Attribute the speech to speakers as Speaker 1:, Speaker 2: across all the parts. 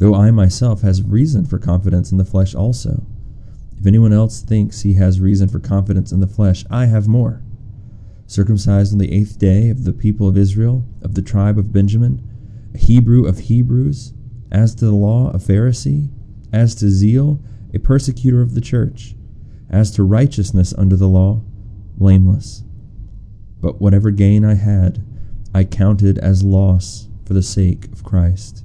Speaker 1: though I myself has reason for confidence in the flesh also. If anyone else thinks he has reason for confidence in the flesh, I have more. Circumcised on the eighth day of the people of Israel, of the tribe of Benjamin, a Hebrew of Hebrews, as to the law, a Pharisee, as to zeal, a persecutor of the church, as to righteousness under the law, blameless. But whatever gain I had, I counted as loss for the sake of Christ.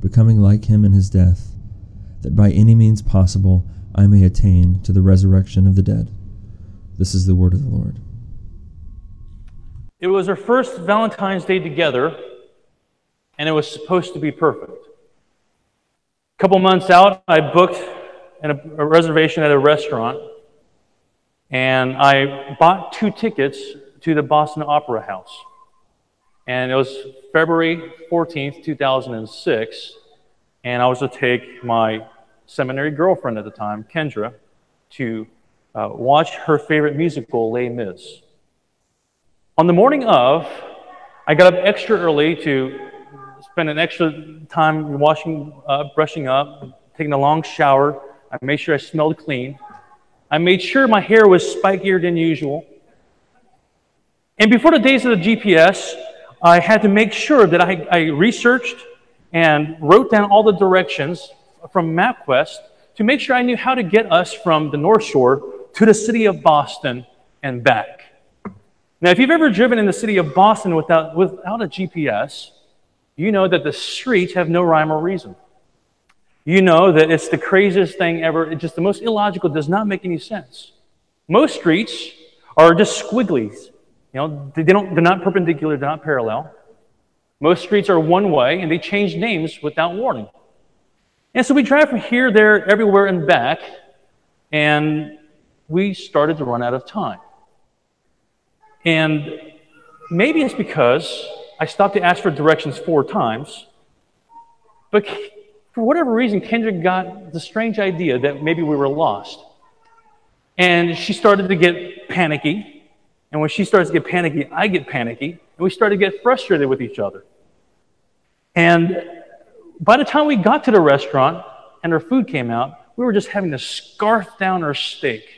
Speaker 1: becoming like him in his death, that by any means possible I may attain to the resurrection of the dead. This is the word of the Lord.
Speaker 2: It was our first Valentine's Day together, and it was supposed to be perfect. A couple months out, I booked a reservation at a restaurant, and I bought two tickets to the Boston Opera House. And it was February 14th, 2006. And I was to take my seminary girlfriend at the time, Kendra, to uh, watch her favorite musical, Les Mis. On the morning of, I got up extra early to spend an extra time washing, uh, brushing up, taking a long shower. I made sure I smelled clean. I made sure my hair was spikier than usual. And before the days of the GPS, I had to make sure that I, I researched and wrote down all the directions from MapQuest to make sure I knew how to get us from the North Shore to the city of Boston and back. Now, if you've ever driven in the city of Boston without, without a GPS, you know that the streets have no rhyme or reason. You know that it's the craziest thing ever. It's just the most illogical, does not make any sense. Most streets are just squigglies. You know, they don't, they're not perpendicular, they're not parallel. Most streets are one way, and they change names without warning. And so we drive from here, there, everywhere, and back, and we started to run out of time. And maybe it's because I stopped to ask for directions four times, but for whatever reason, Kendra got the strange idea that maybe we were lost. And she started to get panicky. And when she starts to get panicky, I get panicky, and we start to get frustrated with each other. And by the time we got to the restaurant and our food came out, we were just having to scarf down our steak.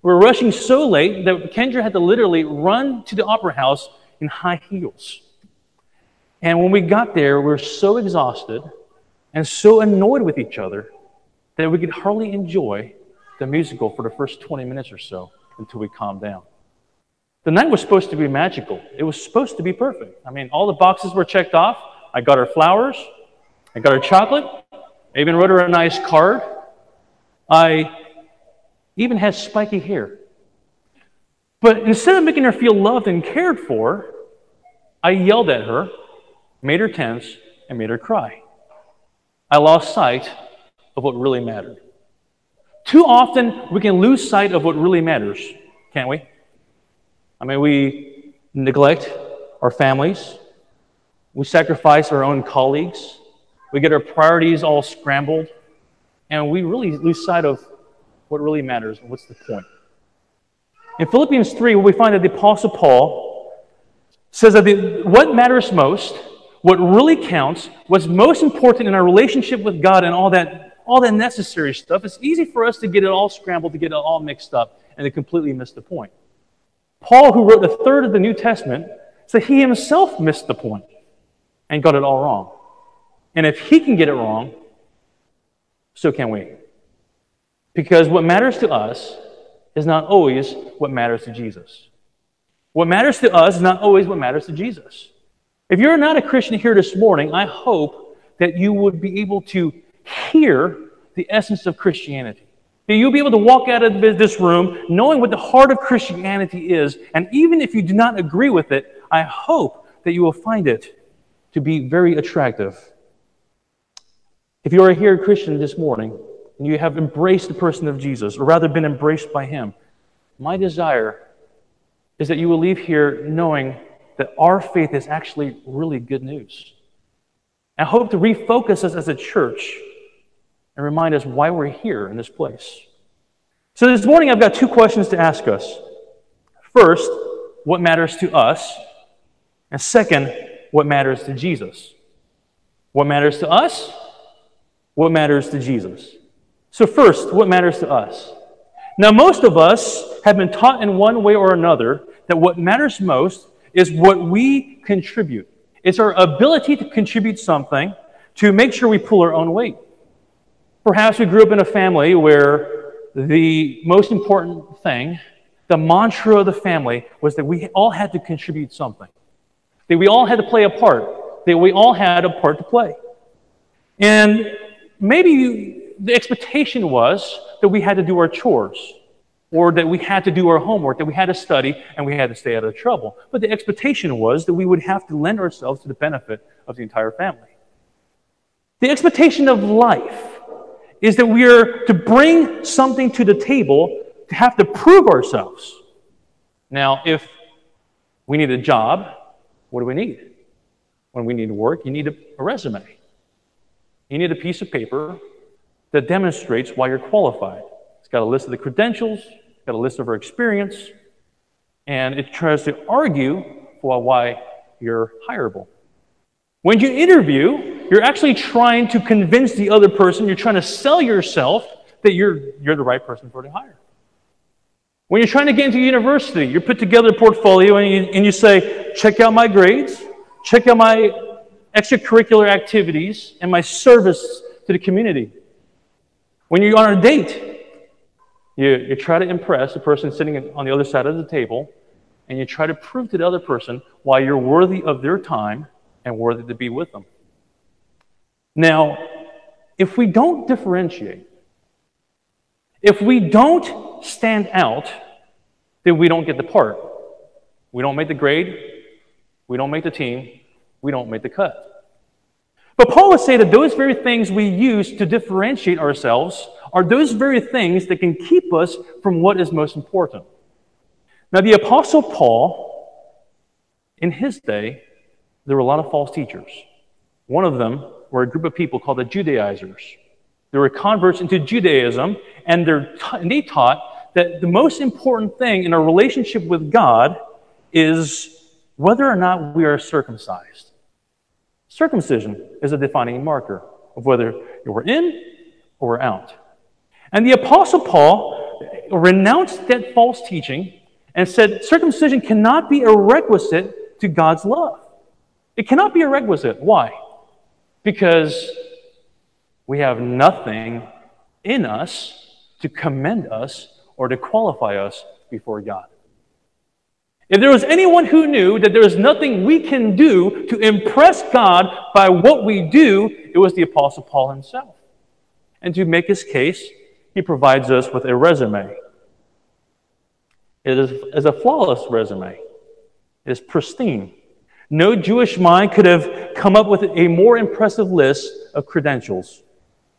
Speaker 2: We were rushing so late that Kendra had to literally run to the opera house in high heels. And when we got there, we were so exhausted and so annoyed with each other that we could hardly enjoy the musical for the first 20 minutes or so until we calmed down. The night was supposed to be magical. It was supposed to be perfect. I mean, all the boxes were checked off. I got her flowers. I got her chocolate. I even wrote her a nice card. I even had spiky hair. But instead of making her feel loved and cared for, I yelled at her, made her tense, and made her cry. I lost sight of what really mattered. Too often, we can lose sight of what really matters, can't we? I mean, we neglect our families, we sacrifice our own colleagues, we get our priorities all scrambled, and we really lose sight of what really matters and what's the point. In Philippians 3, we find that the Apostle Paul says that the, what matters most, what really counts, what's most important in our relationship with God and all that, all that necessary stuff, it's easy for us to get it all scrambled, to get it all mixed up, and to completely miss the point. Paul, who wrote the third of the New Testament, said he himself missed the point and got it all wrong. And if he can get it wrong, so can we. Because what matters to us is not always what matters to Jesus. What matters to us is not always what matters to Jesus. If you're not a Christian here this morning, I hope that you would be able to hear the essence of Christianity. That you'll be able to walk out of this room knowing what the heart of Christianity is. And even if you do not agree with it, I hope that you will find it to be very attractive. If you are here Christian this morning and you have embraced the person of Jesus, or rather been embraced by him, my desire is that you will leave here knowing that our faith is actually really good news. I hope to refocus us as a church and remind us why we're here in this place. So, this morning I've got two questions to ask us. First, what matters to us? And second, what matters to Jesus? What matters to us? What matters to Jesus? So, first, what matters to us? Now, most of us have been taught in one way or another that what matters most is what we contribute. It's our ability to contribute something to make sure we pull our own weight. Perhaps we grew up in a family where the most important thing, the mantra of the family, was that we all had to contribute something, that we all had to play a part, that we all had a part to play. And maybe the expectation was that we had to do our chores, or that we had to do our homework, that we had to study, and we had to stay out of trouble. But the expectation was that we would have to lend ourselves to the benefit of the entire family. The expectation of life is that we are to bring something to the table to have to prove ourselves. Now, if we need a job, what do we need? When we need to work, you need a, a resume. You need a piece of paper that demonstrates why you're qualified. It's got a list of the credentials, got a list of our experience, and it tries to argue for why you're hireable. When you interview, you're actually trying to convince the other person, you're trying to sell yourself that you're, you're the right person for the hire. When you're trying to get into university, you put together a portfolio and you, and you say, check out my grades, check out my extracurricular activities, and my service to the community. When you're on a date, you, you try to impress the person sitting on the other side of the table, and you try to prove to the other person why you're worthy of their time and worthy to be with them. Now, if we don't differentiate, if we don't stand out, then we don't get the part. We don't make the grade, we don't make the team, we don't make the cut. But Paul would say that those very things we use to differentiate ourselves are those very things that can keep us from what is most important. Now, the Apostle Paul, in his day, there were a lot of false teachers. One of them were a group of people called the Judaizers. They were converts into Judaism, and, and they taught that the most important thing in a relationship with God is whether or not we are circumcised. Circumcision is a defining marker of whether we're in or we're out. And the Apostle Paul renounced that false teaching and said circumcision cannot be a requisite to God's love. It cannot be a requisite. Why? Because we have nothing in us to commend us or to qualify us before God. If there was anyone who knew that there is nothing we can do to impress God by what we do, it was the Apostle Paul himself. And to make his case, he provides us with a resume. It is, is a flawless resume, it is pristine. No Jewish mind could have come up with a more impressive list of credentials.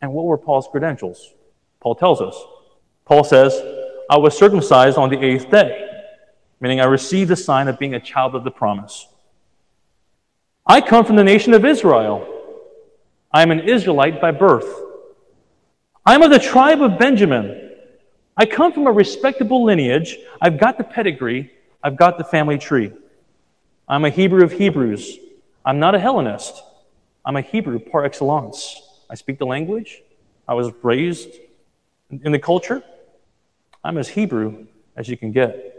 Speaker 2: And what were Paul's credentials? Paul tells us. Paul says, I was circumcised on the eighth day, meaning I received the sign of being a child of the promise. I come from the nation of Israel. I am an Israelite by birth. I am of the tribe of Benjamin. I come from a respectable lineage. I've got the pedigree. I've got the family tree. I'm a Hebrew of Hebrews. I'm not a Hellenist. I'm a Hebrew par excellence. I speak the language. I was raised in the culture. I'm as Hebrew as you can get.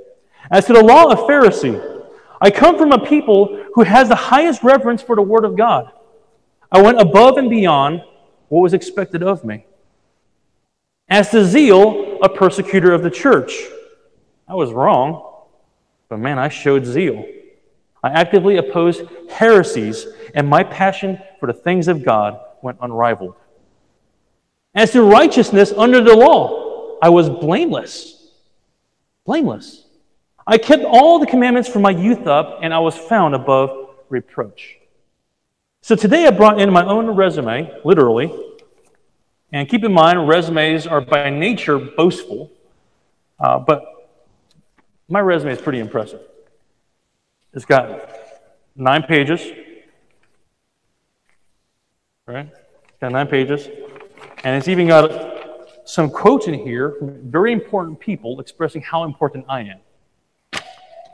Speaker 2: As to the law of Pharisee, I come from a people who has the highest reverence for the Word of God. I went above and beyond what was expected of me. As to zeal, a persecutor of the church. I was wrong, but man, I showed zeal. I actively opposed heresies, and my passion for the things of God went unrivaled. As to righteousness under the law, I was blameless. Blameless. I kept all the commandments from my youth up, and I was found above reproach. So today I brought in my own resume, literally. And keep in mind, resumes are by nature boastful, uh, but my resume is pretty impressive. It's got nine pages, right? It's got nine pages. And it's even got some quotes in here from very important people expressing how important I am.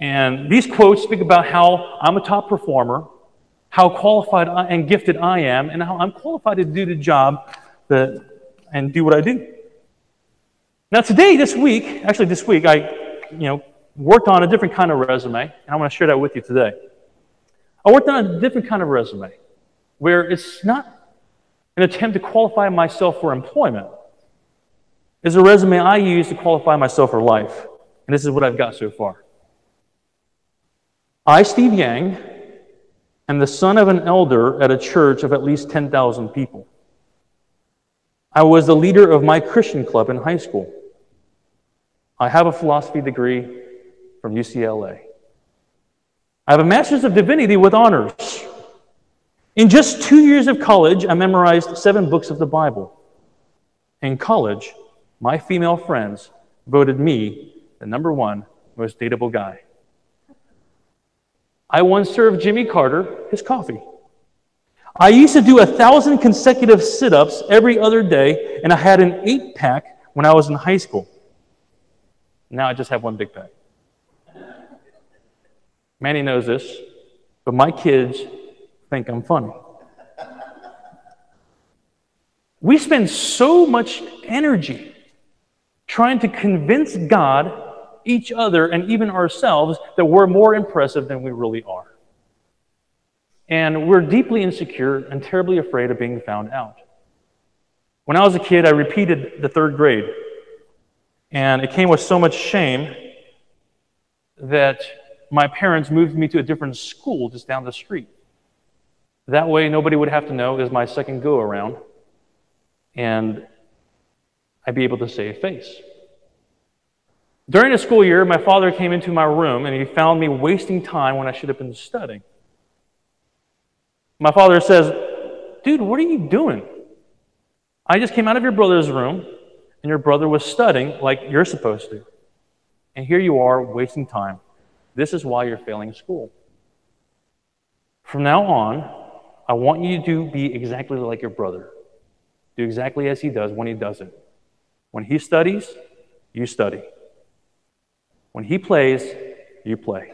Speaker 2: And these quotes speak about how I'm a top performer, how qualified and gifted I am, and how I'm qualified to do the job that, and do what I do. Now, today, this week, actually, this week, I, you know, worked on a different kind of resume, and I want to share that with you today. I worked on a different kind of resume where it's not an attempt to qualify myself for employment. It's a resume I use to qualify myself for life. And this is what I've got so far. I, Steve Yang, am the son of an elder at a church of at least 10,000 people. I was the leader of my Christian club in high school. I have a philosophy degree from UCLA. I have a Master's of Divinity with honors. In just two years of college, I memorized seven books of the Bible. In college, my female friends voted me the number one most dateable guy. I once served Jimmy Carter his coffee. I used to do a thousand consecutive sit ups every other day, and I had an eight pack when I was in high school. Now I just have one big pack. Manny knows this, but my kids think I'm funny. We spend so much energy trying to convince God, each other, and even ourselves that we're more impressive than we really are. And we're deeply insecure and terribly afraid of being found out. When I was a kid, I repeated the third grade. And it came with so much shame that my parents moved me to a different school just down the street. That way, nobody would have to know it was my second go around, and I'd be able to save face. During the school year, my father came into my room and he found me wasting time when I should have been studying. My father says, Dude, what are you doing? I just came out of your brother's room and your brother was studying like you're supposed to. And here you are wasting time. This is why you're failing school. From now on, I want you to be exactly like your brother. Do exactly as he does when he does it. When he studies, you study. When he plays, you play.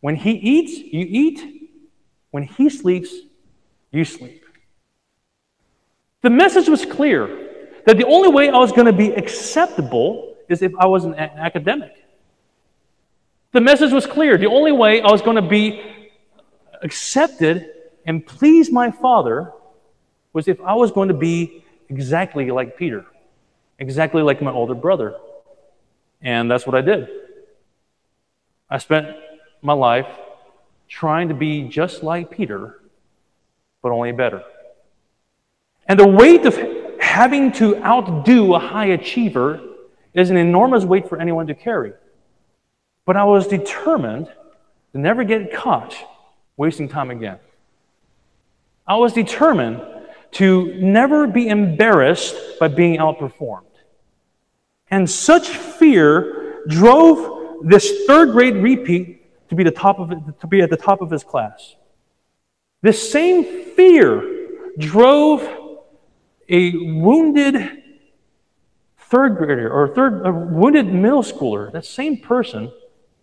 Speaker 2: When he eats, you eat. When he sleeps, you sleep. The message was clear that the only way I was going to be acceptable is if I was an academic. The message was clear. The only way I was going to be accepted and please my Father was if I was going to be exactly like Peter, exactly like my older brother. And that's what I did. I spent my life trying to be just like Peter, but only better. And the weight of having to outdo a high achiever is an enormous weight for anyone to carry. But I was determined to never get caught wasting time again. I was determined to never be embarrassed by being outperformed. And such fear drove this third grade repeat to be, the top of, to be at the top of his class. This same fear drove a wounded third grader or third, a wounded middle schooler, that same person,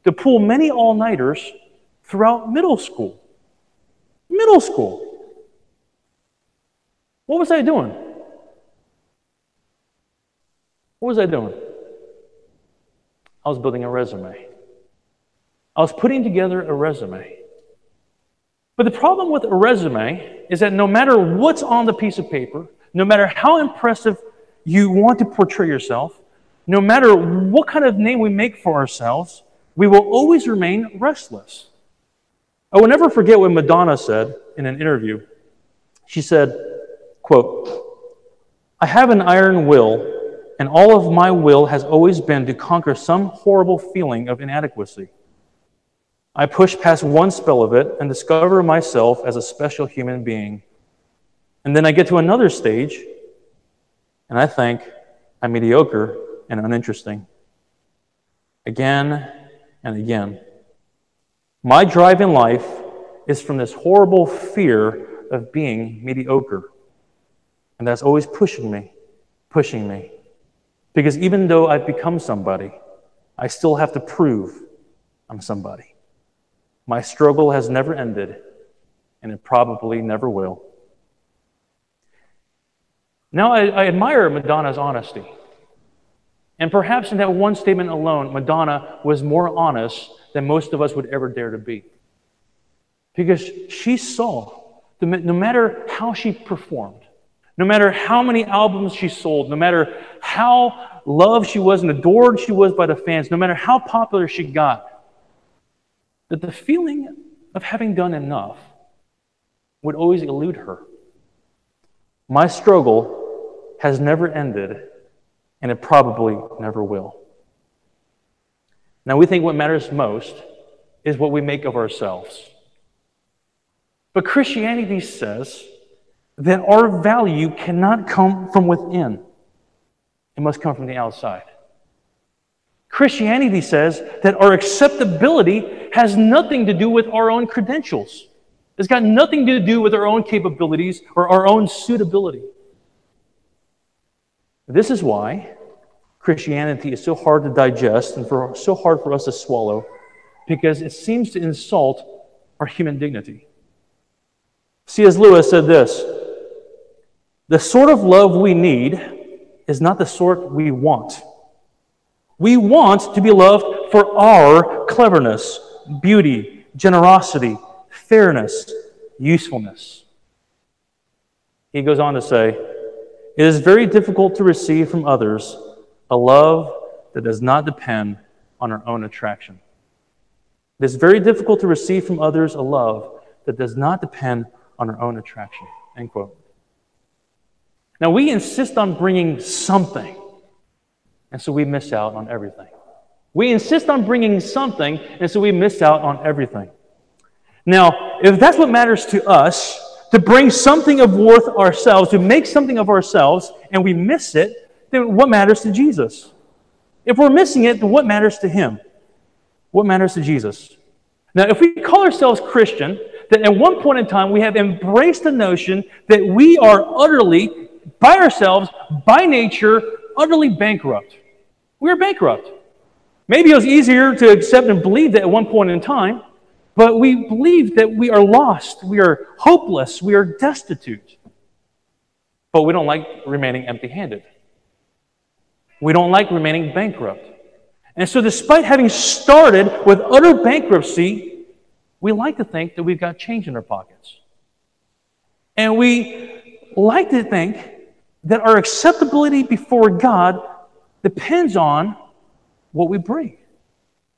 Speaker 2: to pull many all nighters throughout middle school. Middle school. What was I doing? What was I doing? I was building a resume. I was putting together a resume. But the problem with a resume is that no matter what's on the piece of paper, no matter how impressive you want to portray yourself, no matter what kind of name we make for ourselves, we will always remain restless. I will never forget what Madonna said in an interview. She said, quote, I have an iron will, and all of my will has always been to conquer some horrible feeling of inadequacy. I push past one spell of it and discover myself as a special human being. And then I get to another stage, and I think I'm mediocre and uninteresting. Again and again. My drive in life is from this horrible fear of being mediocre. And that's always pushing me, pushing me. Because even though I've become somebody, I still have to prove I'm somebody. My struggle has never ended, and it probably never will. Now, I, I, admire Madonna's honesty. And perhaps in that one statement alone, Madonna was more honest than most of us would ever dare to be. Because she saw no matter how she performed, no matter how many albums she sold, no matter how loved she was and adored she was by the fans, no matter how popular she got, that the feeling of having done enough would always elude her. My struggle has never ended, and it probably never will. Now, we think what matters most is what we make of ourselves. But Christianity says that our value cannot come from within, it must come from the outside. Christianity says that our acceptability has nothing to do with our own credentials. It's got nothing to do with our own capabilities or our own suitability. This is why Christianity is so hard to digest and for, so hard for us to swallow, because it seems to insult our human dignity. C.S. Lewis said this The sort of love we need is not the sort we want. We want to be loved for our cleverness, beauty, generosity, fairness, usefulness. He goes on to say, It is very difficult to receive from others a love that does not depend on our own attraction. It is very difficult to receive from others a love that does not depend on our own attraction. End quote. Now, we insist on bringing something and so we miss out on everything. We insist on bringing something, and so we miss out on everything. Now, if that's what matters to us, to bring something of worth ourselves, to make something of ourselves, and we miss it, then what matters to Jesus? If we're missing it, then what matters to Him? What matters to Jesus? Now, if we call ourselves Christian, then at one point in time we have embraced the notion that we are utterly, by ourselves, by nature, utterly bankrupt. We are bankrupt. Maybe it was easier to accept and believe that at one point in time, but we believe that we are lost, we are hopeless, we are destitute. But we don't like remaining empty handed. We don't like remaining bankrupt. And so, despite having started with utter bankruptcy, we like to think that we've got change in our pockets. And we like to think that our acceptability before God depends on what we bring.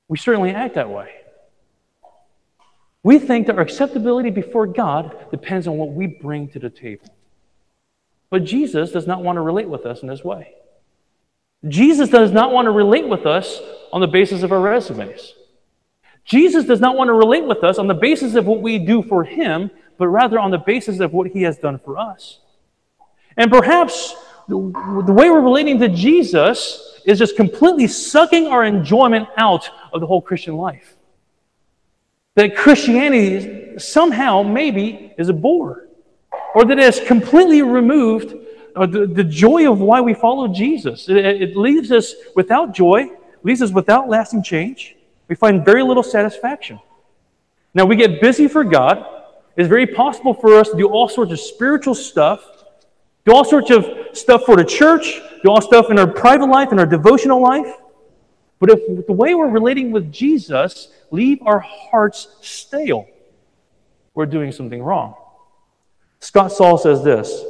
Speaker 2: We certainly act that way. We think that our acceptability before God depends on what we bring to the table. But Jesus does not want to relate with us in this way. Jesus does not want to relate with us on the basis of our resumes. Jesus does not want to relate with us on the basis of what we do for him, but rather on the basis of what he has done for us. And perhaps the way we're relating to Jesus is just completely sucking our enjoyment out of the whole Christian life. That Christianity somehow, maybe, is a bore, or that it has completely removed uh, the, the joy of why we follow Jesus. It, it leaves us without joy, leaves us without lasting change. We find very little satisfaction. Now, we get busy for God. It's very possible for us to do all sorts of spiritual stuff do all sorts of stuff for the church, do all stuff in our private life, in our devotional life. But if the way we're relating with Jesus leave our hearts stale, we're doing something wrong. Scott Sauls says this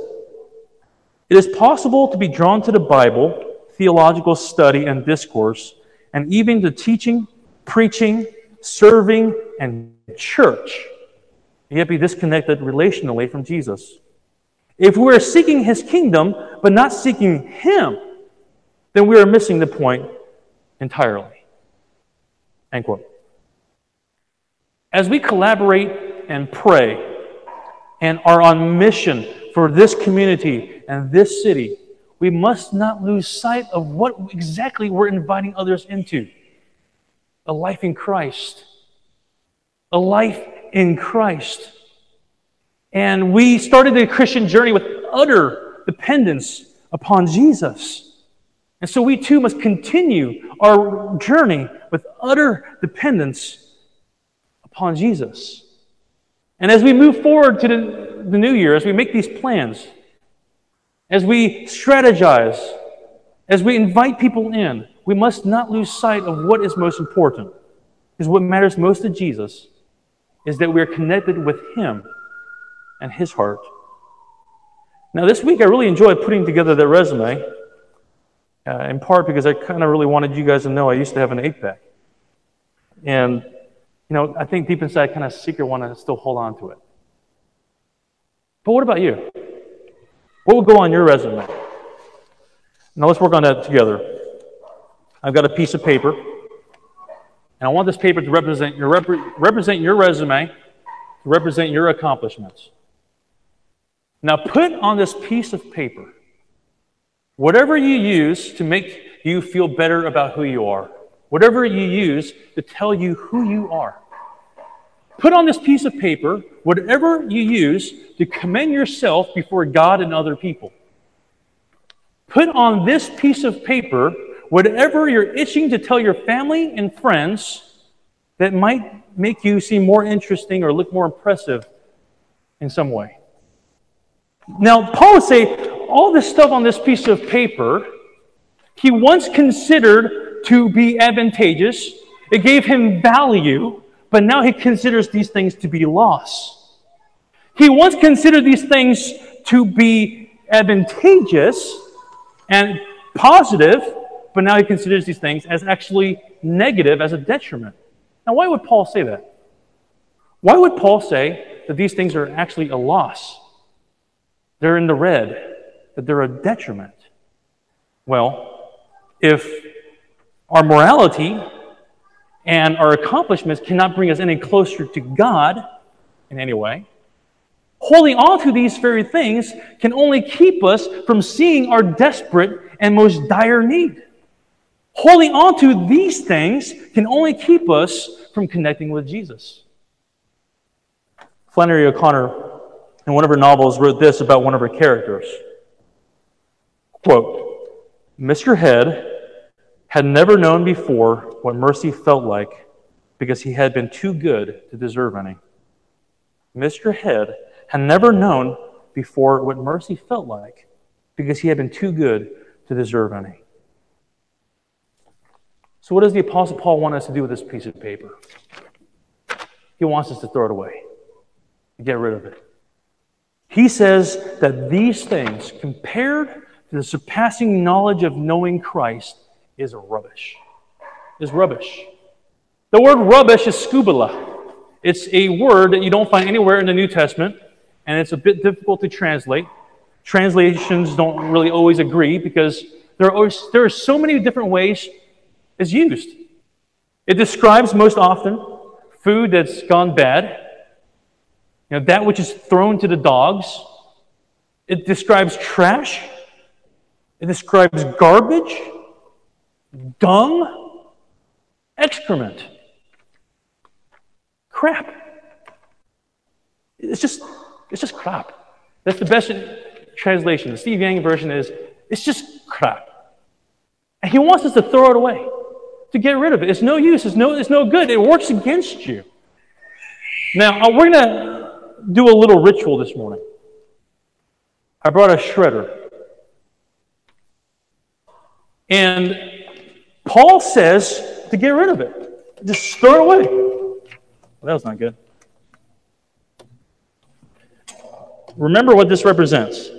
Speaker 2: It is possible to be drawn to the Bible, theological study and discourse, and even to teaching, preaching, serving, and church, yet be disconnected relationally from Jesus. If we are seeking his kingdom but not seeking him, then we are missing the point entirely. End quote. As we collaborate and pray and are on mission for this community and this city, we must not lose sight of what exactly we're inviting others into a life in Christ. A life in Christ. And we started the Christian journey with utter dependence upon Jesus. And so we too must continue our journey with utter dependence upon Jesus. And as we move forward to the, the new year, as we make these plans, as we strategize, as we invite people in, we must not lose sight of what is most important. Because what matters most to Jesus is that we are connected with Him and His heart. Now, this week I really enjoyed putting together the resume, uh, in part because I kind of really wanted you guys to know I used to have an eight pack. And, you know, I think deep inside I kind of secret want to still hold on to it. But what about you? What would go on your resume? Now let's work on that together. I've got a piece of paper, and I want this paper to represent your, rep- represent your resume, to represent your accomplishments. Now put on this piece of paper whatever you use to make you feel better about who you are, whatever you use to tell you who you are. Put on this piece of paper whatever you use to commend yourself before God and other people. Put on this piece of paper whatever you're itching to tell your family and friends that might make you seem more interesting or look more impressive in some way. Now, Paul would say all this stuff on this piece of paper he once considered to be advantageous. It gave him value, but now he considers these things to be loss. He once considered these things to be advantageous and positive, but now he considers these things as actually negative, as a detriment. Now, why would Paul say that? Why would Paul say that these things are actually a loss? They're in the red, that they're a detriment. Well, if our morality and our accomplishments cannot bring us any closer to God in any way, holding on to these very things can only keep us from seeing our desperate and most dire need. Holding on to these things can only keep us from connecting with Jesus. Flannery O'Connor, in one of her novels, wrote this about one of her characters. Quote, Mr. Head had never known before what mercy felt like because he had been too good to deserve any. Mr. Head had never known before what mercy felt like because he had been too good to deserve any. So, what does the Apostle Paul want us to do with this piece of paper? He wants us to throw it away, get rid of it. He says that these things, compared to the surpassing knowledge of knowing Christ, is rubbish. Is rubbish. The word rubbish is skubala. It's a word that you don't find anywhere in the New Testament, and it's a bit difficult to translate. Translations don't really always agree because there are, always, there are so many different ways it's used. It describes most often food that's gone bad, you know, that which is thrown to the dogs. It describes trash. It describes garbage, dung, excrement, crap. It's just, it's just crap. That's the best translation. The Steve Yang version is, it's just crap. And he wants us to throw it away, to get rid of it. It's no use. It's no, it's no good. It works against you. Now, uh, we're going to do a little ritual this morning. I brought a shredder. And Paul says to get rid of it, just throw it away. Well, that was not good. Remember what this represents.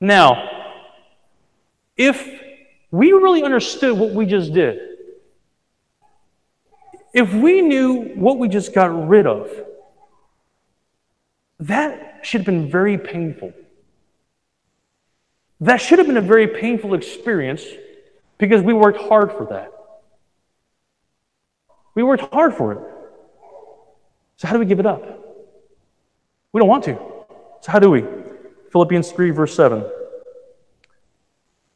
Speaker 2: Now, if we really understood what we just did, if we knew what we just got rid of, that should have been very painful. That should have been a very painful experience because we worked hard for that. We worked hard for it. So, how do we give it up? We don't want to. So, how do we? Philippians 3, verse 7.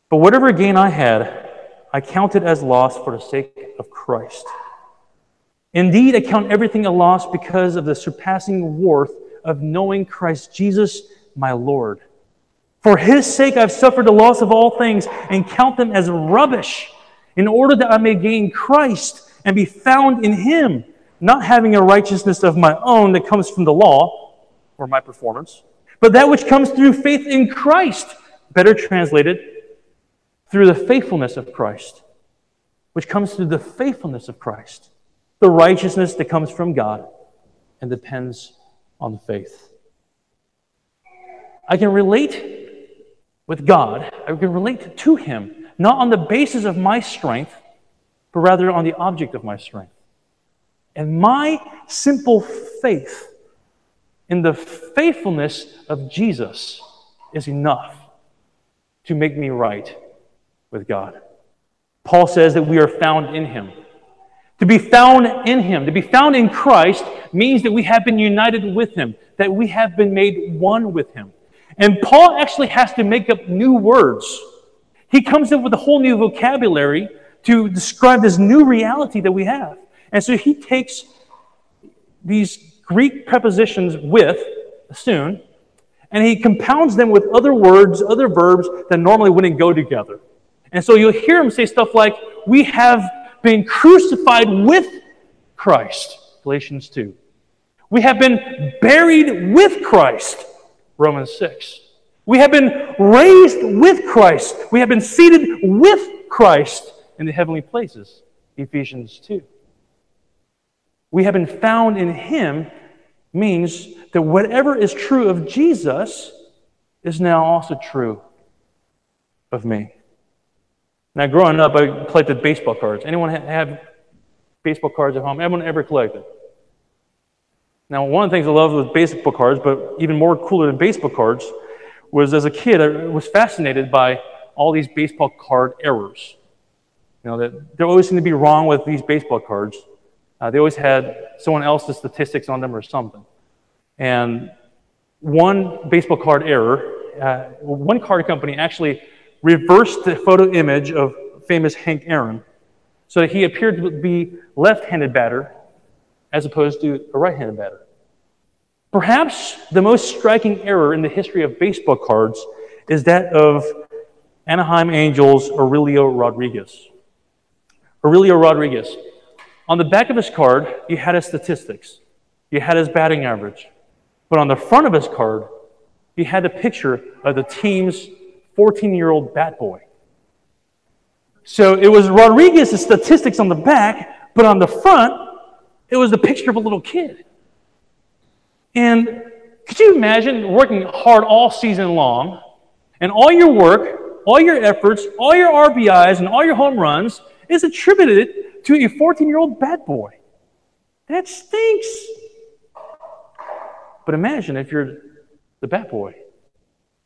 Speaker 2: But whatever gain I had, I counted as loss for the sake of Christ. Indeed, I count everything a loss because of the surpassing worth of knowing Christ Jesus, my Lord. For his sake, I've suffered the loss of all things and count them as rubbish, in order that I may gain Christ and be found in him, not having a righteousness of my own that comes from the law or my performance, but that which comes through faith in Christ, better translated, through the faithfulness of Christ, which comes through the faithfulness of Christ, the righteousness that comes from God and depends on faith. I can relate with God, I can relate to Him, not on the basis of my strength, but rather on the object of my strength. And my simple faith in the faithfulness of Jesus is enough to make me right with God. Paul says that we are found in Him. To be found in Him, to be found in Christ, means that we have been united with Him, that we have been made one with Him. And Paul actually has to make up new words. He comes up with a whole new vocabulary to describe this new reality that we have. And so he takes these Greek prepositions with, soon, and he compounds them with other words, other verbs that normally wouldn't go together. And so you'll hear him say stuff like, We have been crucified with Christ, Galatians 2. We have been buried with Christ, Romans 6. We have been raised with Christ. We have been seated with Christ in the heavenly places, Ephesians 2. We have been found in Him means that whatever is true of Jesus is now also true of me. Now, growing up, I collected baseball cards. Anyone have baseball cards at home? Everyone ever collected? Now, one of the things I loved with baseball cards, but even more cooler than baseball cards, was as a kid, I was fascinated by all these baseball card errors. You know, that there always seemed to be wrong with these baseball cards. Uh, they always had someone else's statistics on them or something. And one baseball card error, uh, one card company actually reversed the photo image of famous Hank Aaron so that he appeared to be left-handed batter as opposed to a right handed batter. Perhaps the most striking error in the history of baseball cards is that of Anaheim Angels Aurelio Rodriguez. Aurelio Rodriguez. On the back of his card, you had his statistics, you had his batting average. But on the front of his card, you had a picture of the team's 14 year old bat boy. So it was Rodriguez's statistics on the back, but on the front, it was the picture of a little kid. And could you imagine working hard all season long and all your work, all your efforts, all your RBIs, and all your home runs is attributed to a 14 year old bad boy? That stinks. But imagine if you're the bat boy.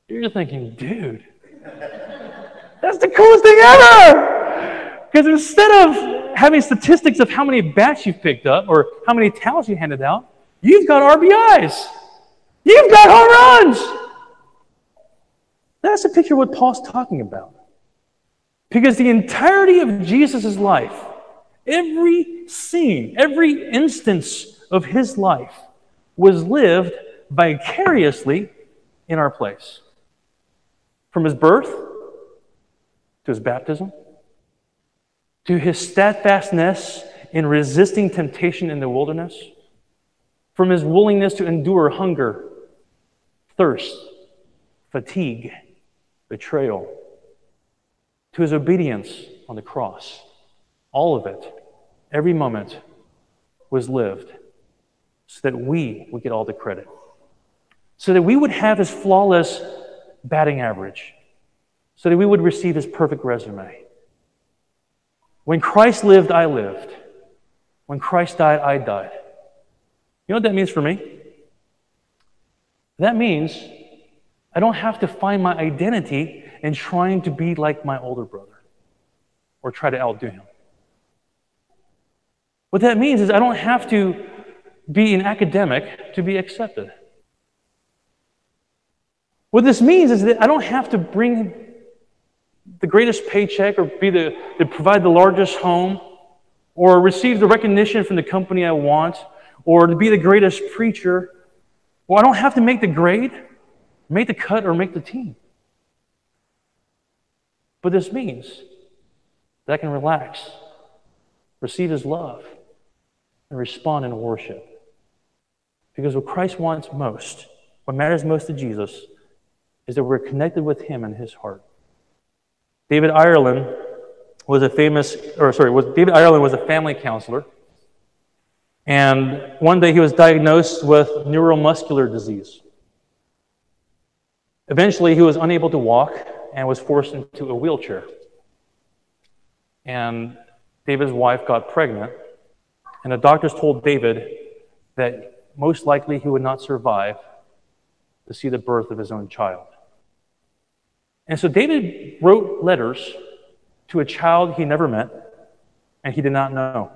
Speaker 2: You're thinking, dude, that's the coolest thing ever! Because instead of having statistics of how many bats you've picked up or how many towels you handed out. You've got RBIs. You've got home runs. That's a picture of what Paul's talking about. Because the entirety of Jesus' life, every scene, every instance of his life was lived vicariously in our place. From his birth to his baptism to his steadfastness in resisting temptation in the wilderness, from his willingness to endure hunger, thirst, fatigue, betrayal, to his obedience on the cross. All of it, every moment, was lived so that we would get all the credit. So that we would have his flawless batting average so that we would receive his perfect resume. When Christ lived, I lived. When Christ died, I died. You know what that means for me? That means I don't have to find my identity in trying to be like my older brother or try to outdo him. What that means is I don't have to be an academic to be accepted. What this means is that I don't have to bring the greatest paycheck or be the, to provide the largest home or receive the recognition from the company I want or to be the greatest preacher. Well, I don't have to make the grade, make the cut, or make the team. But this means that I can relax, receive His love, and respond in worship. Because what Christ wants most, what matters most to Jesus, is that we're connected with Him in His heart. David Ireland was a famous, or sorry, was, David Ireland was a family counselor. And one day he was diagnosed with neuromuscular disease. Eventually, he was unable to walk and was forced into a wheelchair. And David's wife got pregnant, and the doctors told David that most likely he would not survive to see the birth of his own child. And so David wrote letters to a child he never met and he did not know.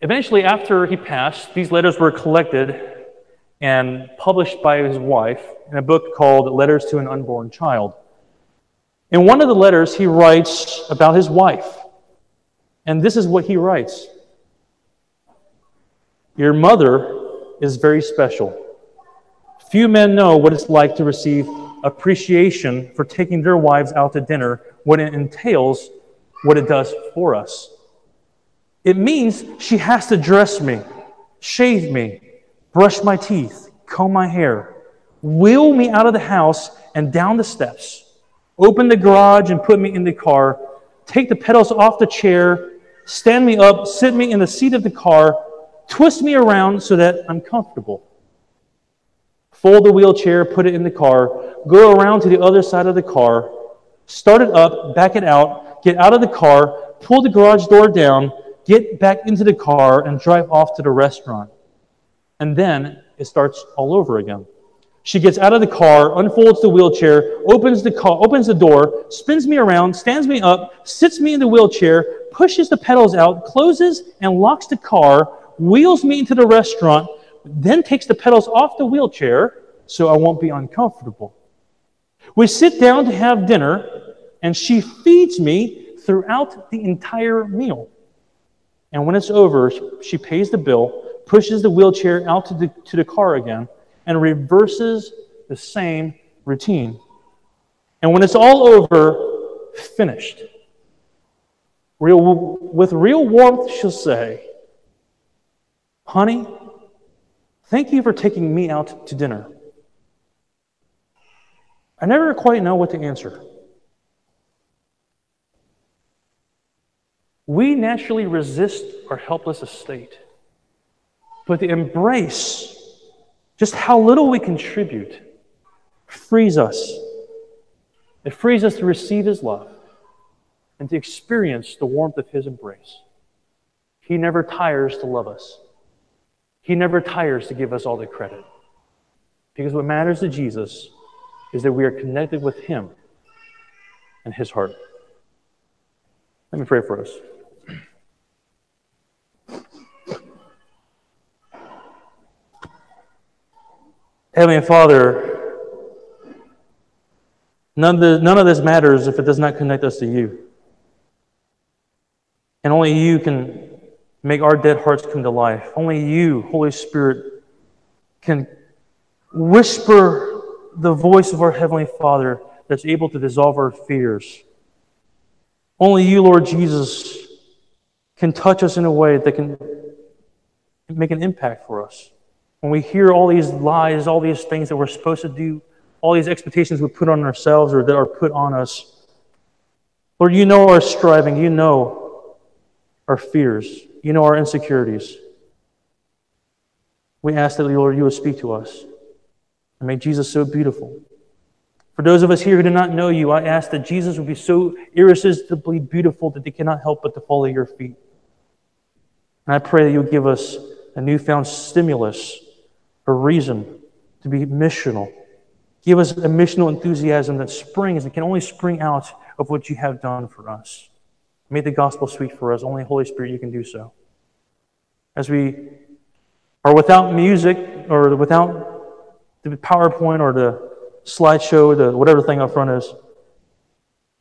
Speaker 2: Eventually, after he passed, these letters were collected and published by his wife in a book called Letters to an Unborn Child. In one of the letters, he writes about his wife. And this is what he writes Your mother is very special. Few men know what it's like to receive appreciation for taking their wives out to dinner, what it entails, what it does for us. It means she has to dress me, shave me, brush my teeth, comb my hair, wheel me out of the house and down the steps, open the garage and put me in the car, take the pedals off the chair, stand me up, sit me in the seat of the car, twist me around so that I'm comfortable fold the wheelchair, put it in the car, go around to the other side of the car, start it up, back it out, get out of the car, pull the garage door down, get back into the car, and drive off to the restaurant. And then it starts all over again. She gets out of the car, unfolds the wheelchair, opens the car, opens the door, spins me around, stands me up, sits me in the wheelchair, pushes the pedals out, closes and locks the car, wheels me into the restaurant, then takes the pedals off the wheelchair so I won't be uncomfortable. We sit down to have dinner, and she feeds me throughout the entire meal. And when it's over, she pays the bill, pushes the wheelchair out to the, to the car again, and reverses the same routine. And when it's all over, finished. Real, with real warmth, she'll say, Honey, Thank you for taking me out to dinner. I never quite know what to answer. We naturally resist our helpless estate. But the embrace just how little we contribute frees us. It frees us to receive His love and to experience the warmth of His embrace. He never tires to love us. He never tires to give us all the credit. Because what matters to Jesus is that we are connected with Him and His heart. Let me pray for us. Heavenly Father, none of, the, none of this matters if it does not connect us to you. And only you can make our dead hearts come to life. Only you, Holy Spirit, can whisper the voice of our Heavenly Father that's able to dissolve our fears. Only you, Lord Jesus, can touch us in a way that can make an impact for us. When we hear all these lies, all these things that we're supposed to do, all these expectations we put on ourselves or that are put on us, Lord, you know our striving, you know our fears. You know our insecurities. We ask that, Lord, you would speak to us and make Jesus so beautiful. For those of us here who do not know you, I ask that Jesus would be so irresistibly beautiful that they cannot help but to fall at your feet. And I pray that you would give us a newfound stimulus, a reason to be missional. Give us a missional enthusiasm that springs and can only spring out of what you have done for us. Make the gospel sweet for us. Only Holy Spirit, you can do so. As we are without music or without the PowerPoint or the slideshow, the whatever thing up front is,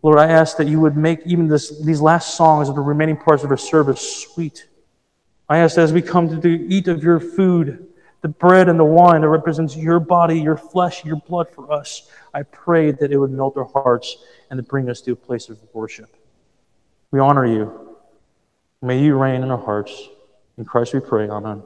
Speaker 2: Lord, I ask that you would make even this, these last songs of the remaining parts of our service sweet. I ask that as we come to eat of your food, the bread and the wine that represents your body, your flesh, your blood for us, I pray that it would melt our hearts and to bring us to a place of worship. We honor you. May you reign in our hearts. In Christ we pray. Amen.